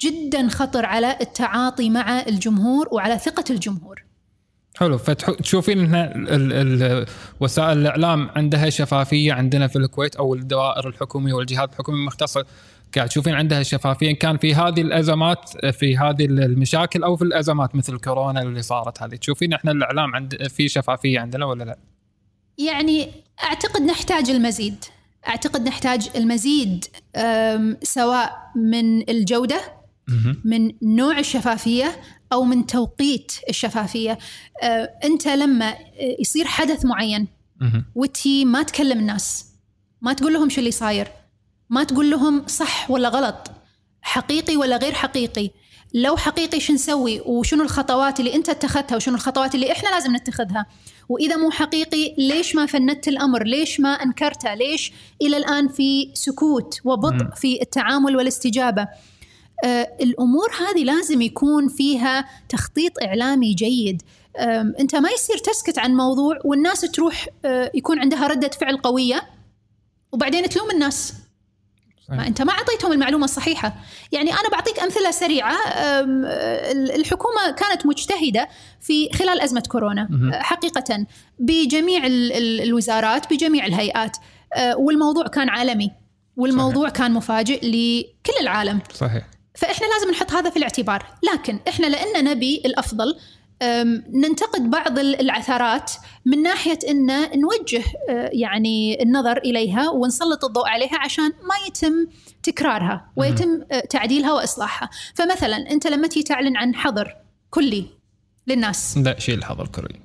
جدا خطر على التعاطي مع الجمهور وعلى ثقة الجمهور. حلو. فتشوفين ان وسائل الإعلام عندها شفافية عندنا في الكويت أو الدوائر الحكومية والجهات الحكوميه المختصة. قاعد تشوفين عندها شفافية. كان في هذه الأزمات في هذه المشاكل أو في الأزمات مثل كورونا اللي صارت هذه تشوفين إحنا الإعلام عند في شفافية عندنا ولا لا؟ يعني أعتقد نحتاج المزيد. أعتقد نحتاج المزيد سواء من الجودة من نوع الشفافية أو من توقيت الشفافية. آه، أنت لما يصير حدث معين وتي ما تكلم الناس ما تقول لهم شو اللي صاير ما تقول لهم صح ولا غلط حقيقي ولا غير حقيقي لو حقيقي شو نسوي وشنو الخطوات اللي انت اتخذتها وشنو الخطوات اللي إحنا لازم نتخذها؟ وإذا مو حقيقي ليش ما فندت الأمر؟ ليش ما أنكرته؟ ليش إلى الآن في سكوت وبطء في التعامل والاستجابة؟ آه، الأمور هذه لازم يكون فيها تخطيط إعلامي جيد. أنت ما يصير تسكت عن موضوع والناس تروح آه، يكون عندها ردة فعل قوية وبعدين تلوم الناس. ما أنت ما أعطيتهم المعلومة الصحيحة. يعني أنا بعطيك أمثلة سريعة الحكومة كانت مجتهدة في خلال أزمة كورونا. حقيقة بجميع الوزارات بجميع الهيئات. آه، والموضوع كان عالمي. والموضوع صحيح. كان مفاجئ لكل العالم. صحيح. فإحنا لازم نحط هذا في الاعتبار. لكن إحنا لأن نبي الأفضل ننتقد بعض العثرات من ناحية ان نوجه أه، يعني النظر إليها ونسلط الضوء عليها عشان ما يتم تكرارها ويتم أه، تعديلها وإصلاحها، فمثلا أنت لما تيجي تعلن عن حظر كلي للناس. لا شيل حظر كلي.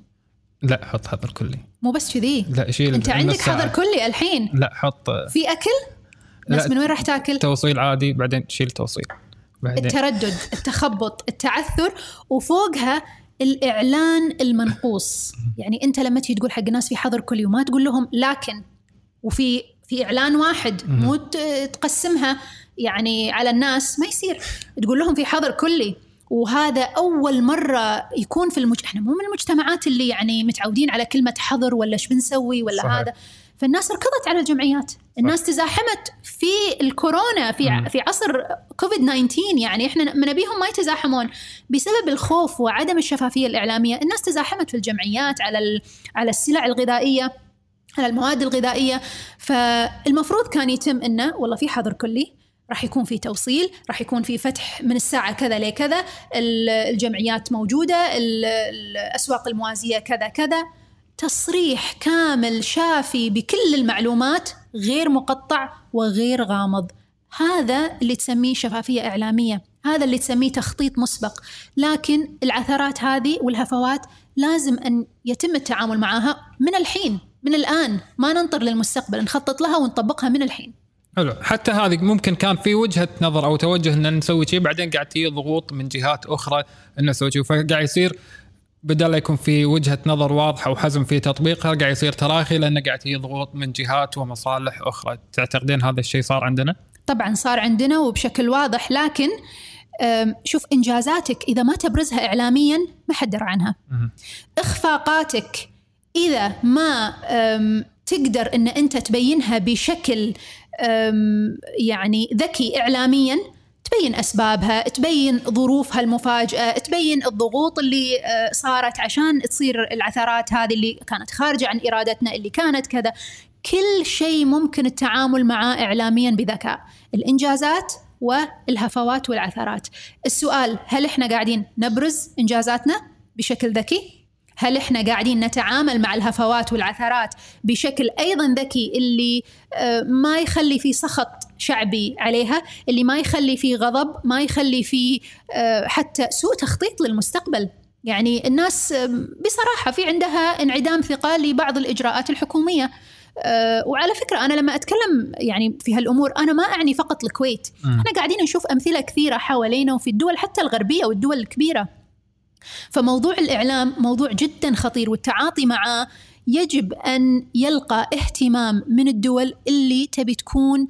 لا حط حظر كلي. مو بس كذي. لا شيل أنت عندك حظر كلي الحين. لا حط. في أكل؟ بس من وين راح تاكل؟ توصيل عادي بعدين تشيل توصيل. بعدين. التردد التخبط التعثر وفوقها الإعلان المنقوص. يعني أنت لما تيجي تقول حق الناس في حظر كلي وما تقول لهم لكن وفي في إعلان واحد مو تقسمها يعني على الناس ما يصير. تقول لهم في حظر كلي. وهذا أول مرة يكون في المج... إحنا مو من المجتمعات اللي يعني متعودين على كلمة حظر ولا إيش بنسوي ولا صحيح. هذا. فالناس ركضت على الجمعيات الناس صح. تزاحمت في الكورونا في مم. في عصر كوفيد 19 يعني إحنا نبيهم ما يتزاحمون بسبب الخوف وعدم الشفافية الإعلامية الناس تزاحمت في الجمعيات على على السلع الغذائية على المواد الغذائية فالمفروض كان يتم إنه والله في حظر كلي راح يكون في توصيل راح يكون في فتح من الساعة كذا لكذا الجمعيات موجودة الأسواق الموازية كذا كذا تصريح كامل شافي بكل المعلومات غير مقطع وغير غامض. هذا اللي تسميه شفافية إعلامية هذا اللي تسميه تخطيط مسبق. لكن العثرات هذه والهفوات لازم أن يتم التعامل معها من الحين من الآن. ما ننطر للمستقبل نخطط لها ونطبقها من الحين. حلو. حتى هذه ممكن كان في وجهة نظر أو توجه إن نسوي شيء بعدين قاعد تجي ضغوط من جهات أخرى إن نسوي شيء فقاعد يصير بدل لا يكون في وجهة نظر واضحة وحزم في تطبيقها قاعد يصير تراخي لأنه قاعد تجي ضغوط من جهات ومصالح أخرى. تعتقدين هذا الشيء صار عندنا؟ طبعا صار عندنا وبشكل واضح لكن شوف إنجازاتك إذا ما تبرزها اعلاميا ما حد درى عنها. إخفاقاتك إذا ما تقدر إن أنت تبينها بشكل يعني ذكي اعلاميا تبين أسبابها، تبين ظروفها المفاجاه، تبين الضغوط اللي أه، صارت عشان تصير العثرات هذه اللي كانت خارجة عن إرادتنا اللي كانت كذا، كل شيء ممكن التعامل معاه اعلاميا بذكاء، الإنجازات والهفوات والعثرات. السؤال هل إحنا قاعدين نبرز إنجازاتنا بشكل ذكي؟ هل إحنا قاعدين نتعامل مع الهفوات والعثرات بشكل أيضا ذكي اللي آه، ما يخلي في سخط شعبي عليها، اللي ما يخلي في غضب، ما يخلي في آه، حتى سوء تخطيط للمستقبل. يعني الناس آه، بصراحة في عندها انعدام ثقة لبعض الإجراءات الحكومية. وعلى فكرة أنا لما أتكلم يعني في هالأمور أنا ما أعني فقط الكويت، مم. إحنا قاعدين نشوف أمثلة كثيرة حوالينا وفي الدول حتى الغربية والدول الكبيرة. فموضوع الإعلام موضوع جدا خطير والتعاطي معه يجب أن يلقى اهتمام من الدول اللي تبي تكون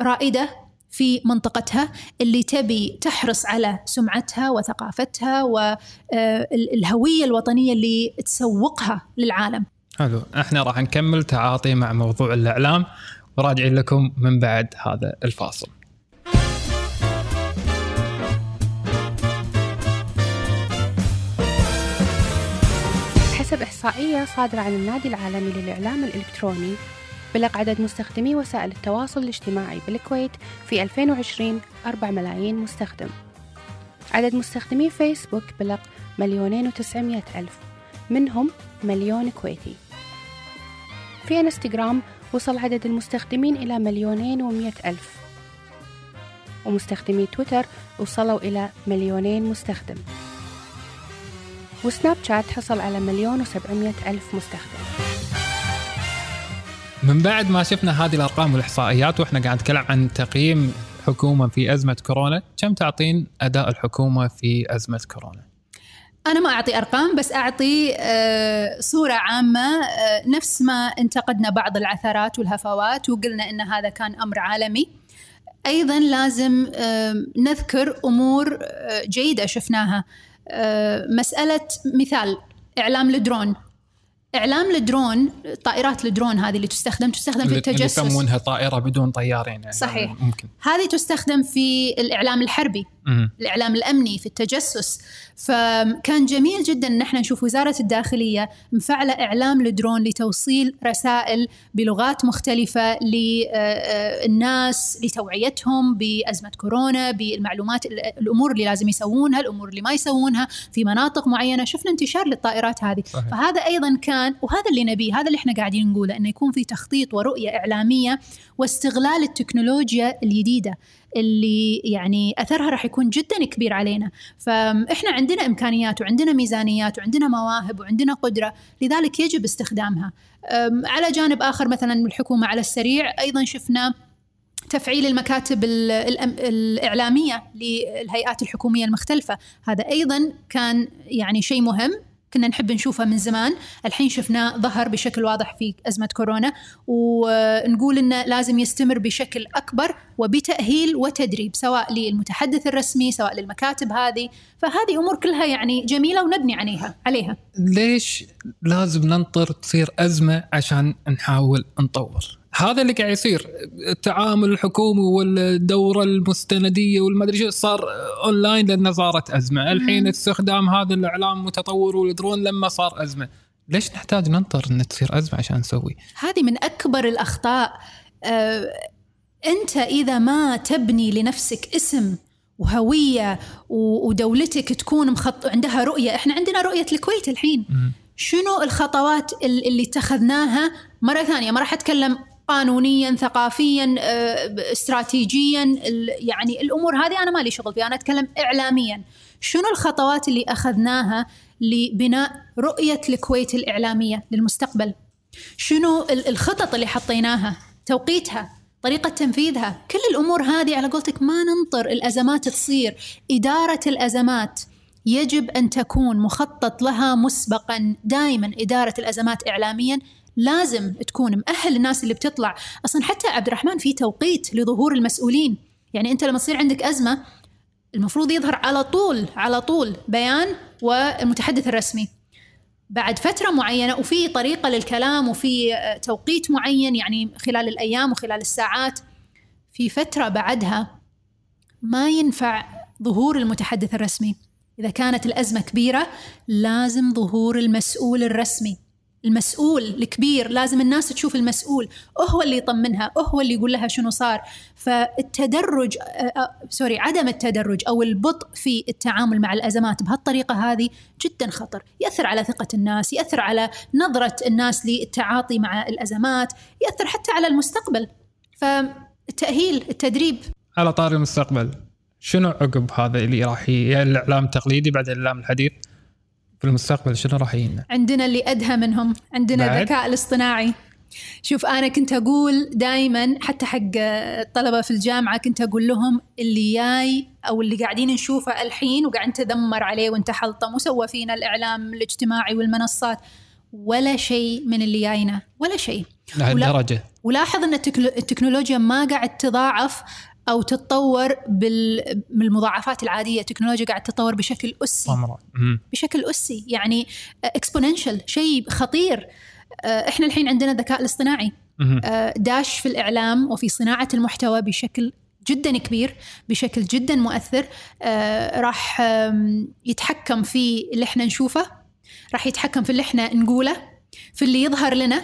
رائدة في منطقتها اللي تبي تحرص على سمعتها وثقافتها والهوية الوطنية اللي تسوقها للعالم. حلو. إحنا راح نكمل تعاطي مع موضوع الإعلام وراجعين لكم من بعد هذا الفاصل. حسب إحصائية صادرة عن النادي العالمي للإعلام الإلكتروني بلغ عدد مستخدمي وسائل التواصل الاجتماعي بالكويت في 2020 4 ملايين مستخدم. عدد مستخدمي فيسبوك بلغ مليونين وتسعمية ألف منهم مليون كويتي. في إنستغرام وصل عدد المستخدمين إلى مليونين ومية ألف. ومستخدمي تويتر وصلوا إلى مليونين مستخدم. وسناب شات حصل على مليون وسبعمية ألف مستخدم. من بعد ما شفنا هذه الأرقام والإحصائيات وإحنا قاعد نتكلم عن تقييم حكومة في أزمة كورونا، كم تعطين أداء الحكومة في أزمة كورونا؟ أنا ما أعطي أرقام بس أعطي آه، صورة عامة. آه، نفس ما انتقدنا بعض العثرات والهفوات وقلنا أن هذا كان أمر عالمي. أيضا لازم آه، نذكر أمور جيدة شفناها. آه، مسألة مثال إعلام الدرون إعلام الدرون طائرات الدرون هذه اللي تستخدم تستخدم في اللي اللي التجسس يسمونها طائرة بدون طيارين يعني صحيح. ممكن هذه تستخدم في الإعلام الحربي. الإعلام الأمني في التجسس. فكان جميل جدا إن إحنا نشوف وزارة الداخلية مفعلة إعلام الدرون لتوصيل رسائل بلغات مختلفة للناس لتوعيتهم بأزمة كورونا بالمعلومات الأمور اللي لازم يسوونها الأمور اللي ما يسوونها في مناطق معينة. شفنا انتشار للطائرات هذه. صحيح. فهذا أيضا كان وهذا اللي نبيه هذا اللي إحنا قاعدين نقوله إنه يكون في تخطيط ورؤية إعلامية واستغلال التكنولوجيا الجديدة. اللي يعني أثرها راح يكون جدا كبير علينا. فإحنا عندنا إمكانيات وعندنا ميزانيات وعندنا مواهب وعندنا قدرة لذلك يجب استخدامها. على جانب آخر مثلا الحكومة على السريع أيضا شفنا تفعيل المكاتب الإعلامية للهيئات الحكومية المختلفة. هذا أيضا كان يعني شيء مهم. كنا نحب نشوفه من زمان. الحين شفناه ظهر بشكل واضح في أزمة كورونا ونقول أنه لازم يستمر بشكل أكبر وبتأهيل وتدريب سواء للمتحدث الرسمي سواء للمكاتب هذه. فهذه أمور كلها يعني جميلة ونبني عليها عليها. ليش لازم ننطر تصير أزمة عشان نحاول نطور؟ هذا اللي قاعد يصير. التعامل الحكومي والدورة المستندية والمدري شو صار اونلاين لأنه صارت أزمة، الحين استخدام هذا الإعلام متطور والدرون لما صار أزمة، ليش نحتاج ننطر إن تصير أزمة عشان نسوي؟ هذه من أكبر الأخطاء. آه، أنت إذا ما تبني لنفسك اسم وهوية و- ودولتك تكون مخط... عندها رؤية إحنا عندنا رؤية الكويت الحين. شنو الخطوات ال- اللي اتخذناها مرة ثانية؟ ما راح أتكلم قانونيا ثقافيا آه، استراتيجيا يعني الأمور هذه أنا مالي شغل فيها أنا أتكلم إعلاميا. شنو الخطوات اللي أخذناها لبناء رؤية الكويت الإعلامية للمستقبل؟ شنو ال- الخطط اللي حطيناها؟ توقيتها؟ طريقة تنفيذها؟ كل الأمور هذه على قولتك ما ننطر الأزمات تصير. إدارة الأزمات يجب أن تكون مخطط لها مسبقا دائما إدارة الأزمات إعلاميا. لازم تكون مأهل الناس اللي بتطلع. أصلا حتى عبد الرحمن في توقيت لظهور المسؤولين. يعني أنت لما تصير عندك أزمة المفروض يظهر على طول على طول بيان والمتحدث الرسمي. بعد فترة معينة وفي طريقة للكلام وفي توقيت معين يعني خلال الأيام وخلال الساعات في فترة بعدها ما ينفع ظهور المتحدث الرسمي. إذا كانت الأزمة كبيرة لازم ظهور المسؤول الرسمي. المسؤول الكبير لازم الناس تشوف المسؤول. هو اللي يطمنها هو اللي يقول لها شنو صار. فالتدرج آه، آه، سوري عدم التدرج أو البطء في التعامل مع الأزمات بهالطريقة هذه جدا خطر. يأثر على ثقة الناس يأثر على نظرة الناس للتعاطي مع الأزمات يأثر حتى على المستقبل. فالتأهيل التدريب. على طار المستقبل شنو عقب هذا اللي راح ي- الإعلام التقليدي بعد الإعلام الحديث؟ في المستقبل شنو راح يجينا؟ عندنا اللي أدهى منهم عندنا بعد؟ الذكاء الاصطناعي شوف أنا كنت أقول دائما حتى حق الطلبة في الجامعة كنت أقول لهم اللي جاي أو اللي قاعدين نشوفه الحين وقاعد نتذمر عليه ونتحلطم وسوى فينا الإعلام الاجتماعي والمنصات ولا شيء من اللي جاينا ولا شيء لهالدرجة ولاحظ إن التكنو- التكنولوجيا ما قاعد تضاعف أو تتطور بال- بالمضاعفات العادية. التكنولوجيا قاعد تتطور بشكل أسي. بشكل أسي. يعني اكسبوننشال شيء خطير. آه، إحنا الحين عندنا الذكاء الاصطناعي. آه، داش في الإعلام وفي صناعة المحتوى بشكل جدا كبير بشكل جدا مؤثر. آه، راح يتحكم في اللي إحنا نشوفه. راح يتحكم في اللي إحنا نقوله. في اللي يظهر لنا.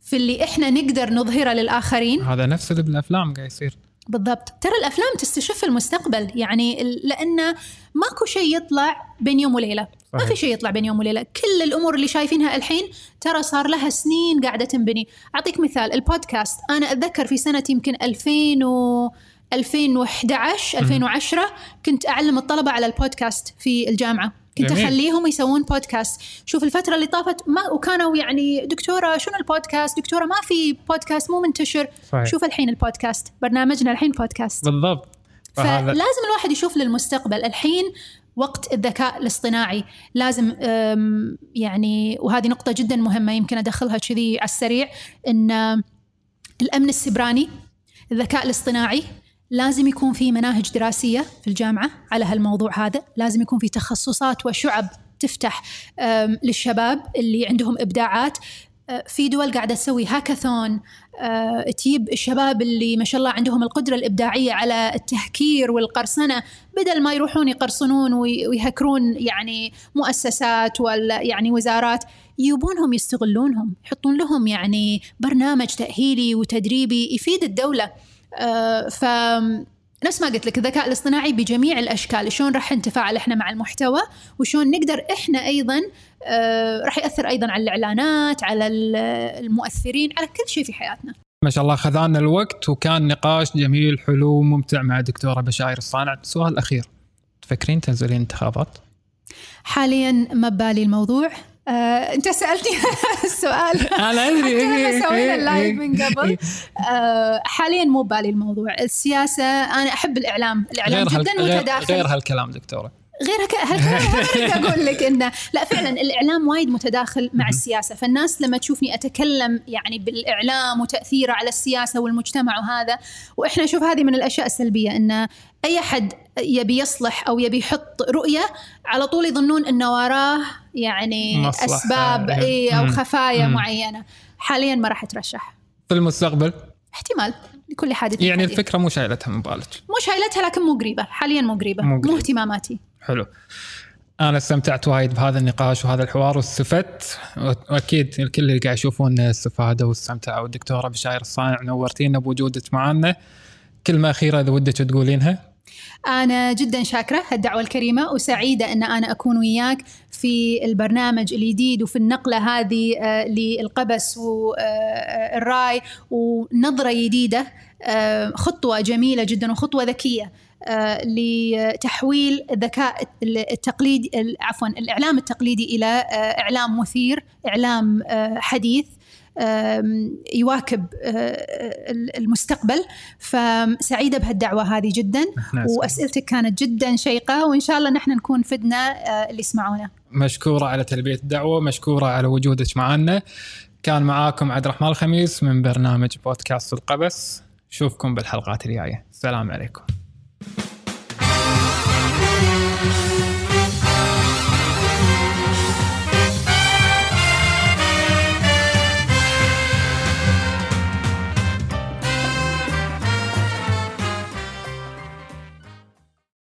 في اللي إحنا نقدر نظهره للآخرين. هذا نفس اللي بالأفلام قاعد يصير. بالضبط. ترى الأفلام تستشف المستقبل يعني لأن ماكو شيء يطلع بين يوم وليلة. ما. في شيء يطلع بين يوم وليلة. كل الأمور اللي شايفينها الحين ترى صار لها سنين قاعدة تنبني. أعطيك مثال البودكاست. أنا أتذكر في سنة يمكن 2000 و 2011 2010 كنت أعلم الطلبة على البودكاست في الجامعة. كنت جميل. أخليهم يسوون بودكاست شوف الفترة اللي طافت ما وكانوا يعني دكتورة شنو البودكاست دكتورة ما في بودكاست مو منتشر. صحيح. شوف الحين البودكاست برنامجنا الحين بودكاست بالضبط. فلازم الواحد يشوف للمستقبل. الحين وقت الذكاء الاصطناعي. لازم يعني وهذه نقطة جدا مهمة يمكن أدخلها كذي على السريع إن الأمن السبراني الذكاء الاصطناعي لازم يكون في مناهج دراسية في الجامعة على هالموضوع هذا. لازم يكون في تخصصات وشعب تفتح للشباب اللي عندهم إبداعات. أه، في دول قاعدة تسوي هاكاثون. أه، تجيب الشباب اللي ما شاء الله عندهم القدرة الإبداعية على التهكير والقرصنة بدل ما يروحون يقرصنون وي- ويهكرون يعني مؤسسات ولا يعني وزارات يبونهم يستغلونهم يحطون لهم يعني برنامج تأهيلي وتدريبي يفيد الدولة. آه، ف نفس ما قلت لك الذكاء الاصطناعي بجميع الأشكال شلون راح نتفاعل إحنا مع المحتوى وشلون نقدر إحنا أيضا آه، راح يأثر أيضا على الإعلانات على ال- المؤثرين على كل شيء في حياتنا. ما شاء الله خذانا الوقت وكان نقاش جميل حلو وممتع مع الدكتوره بشاير الصانع. السؤال الاخير تفكرين تنزلين انتخابات؟ حاليا ما ببالي الموضوع. آه، انت سألتني [LAUGHS] السؤال. أنا أدري. حتى لما سوينا اللايف من قبل. آه، حاليا مو ببالي الموضوع. السياسة أنا أحب الإعلام. الإعلام غير. جدا متداخل. غير هالكلام دكتورة. غير هك... هالكلام [LAUGHS] أقول لك إنه لا فعلا الإعلام وايد متداخل مع السياسة فالناس لما تشوفني أتكلم يعني بالإعلام وتأثيره على السياسة والمجتمع وهذا وإحنا نشوف هذه من الأشياء السلبية إن أي أحد يبي يصلح أو يبي يحط رؤية على طول يظنون إنه وراه يعني. أسباب إيه أو. خفايا مم. معينة حاليا ما راح اترشح في المستقبل احتمال لكل حادث يعني حديث. الفكرة مو شايلتها من بالك مو شايلتها لكن مو قريبة حاليا مو قريبة مو مو, قريبة. اهتماماتي حلو. أنا استمتعت وايد بهذا النقاش وهذا الحوار واستفدت وأكيد الكل اللي قاعد يشوفون استفادوا واستمتعوا الدكتوره بشاير الصانع نورتينا بوجودك معنا. كلمة أخيرة إذا ودك تقولينها. أنا جدا شاكرة هالدعوة الكريمة وسعيدة أن أنا أكون وياك في البرنامج الجديد وفي النقلة هذه آه، للقبس والراي ونظرة جديدة آه، خطوة جميلة جدا وخطوة ذكية. آه، لتحويل الذكاء التقليدي عفوا الإعلام التقليدي إلى آه، إعلام مثير إعلام آه، حديث يواكب آه، المستقبل. فسعيدة بهالدعوة هذه جدا. وأسئلتك كانت جدا شيقة وإن شاء الله نحن نكون فدنا آه، اللي يسمعونا. مشكورة على تلبية الدعوة مشكورة على وجودك معنا كان معاكم عبد الرحمن الخميس من برنامج بودكاست القبس. نشوفكم بالحلقات الجاية. السلام عليكم. Música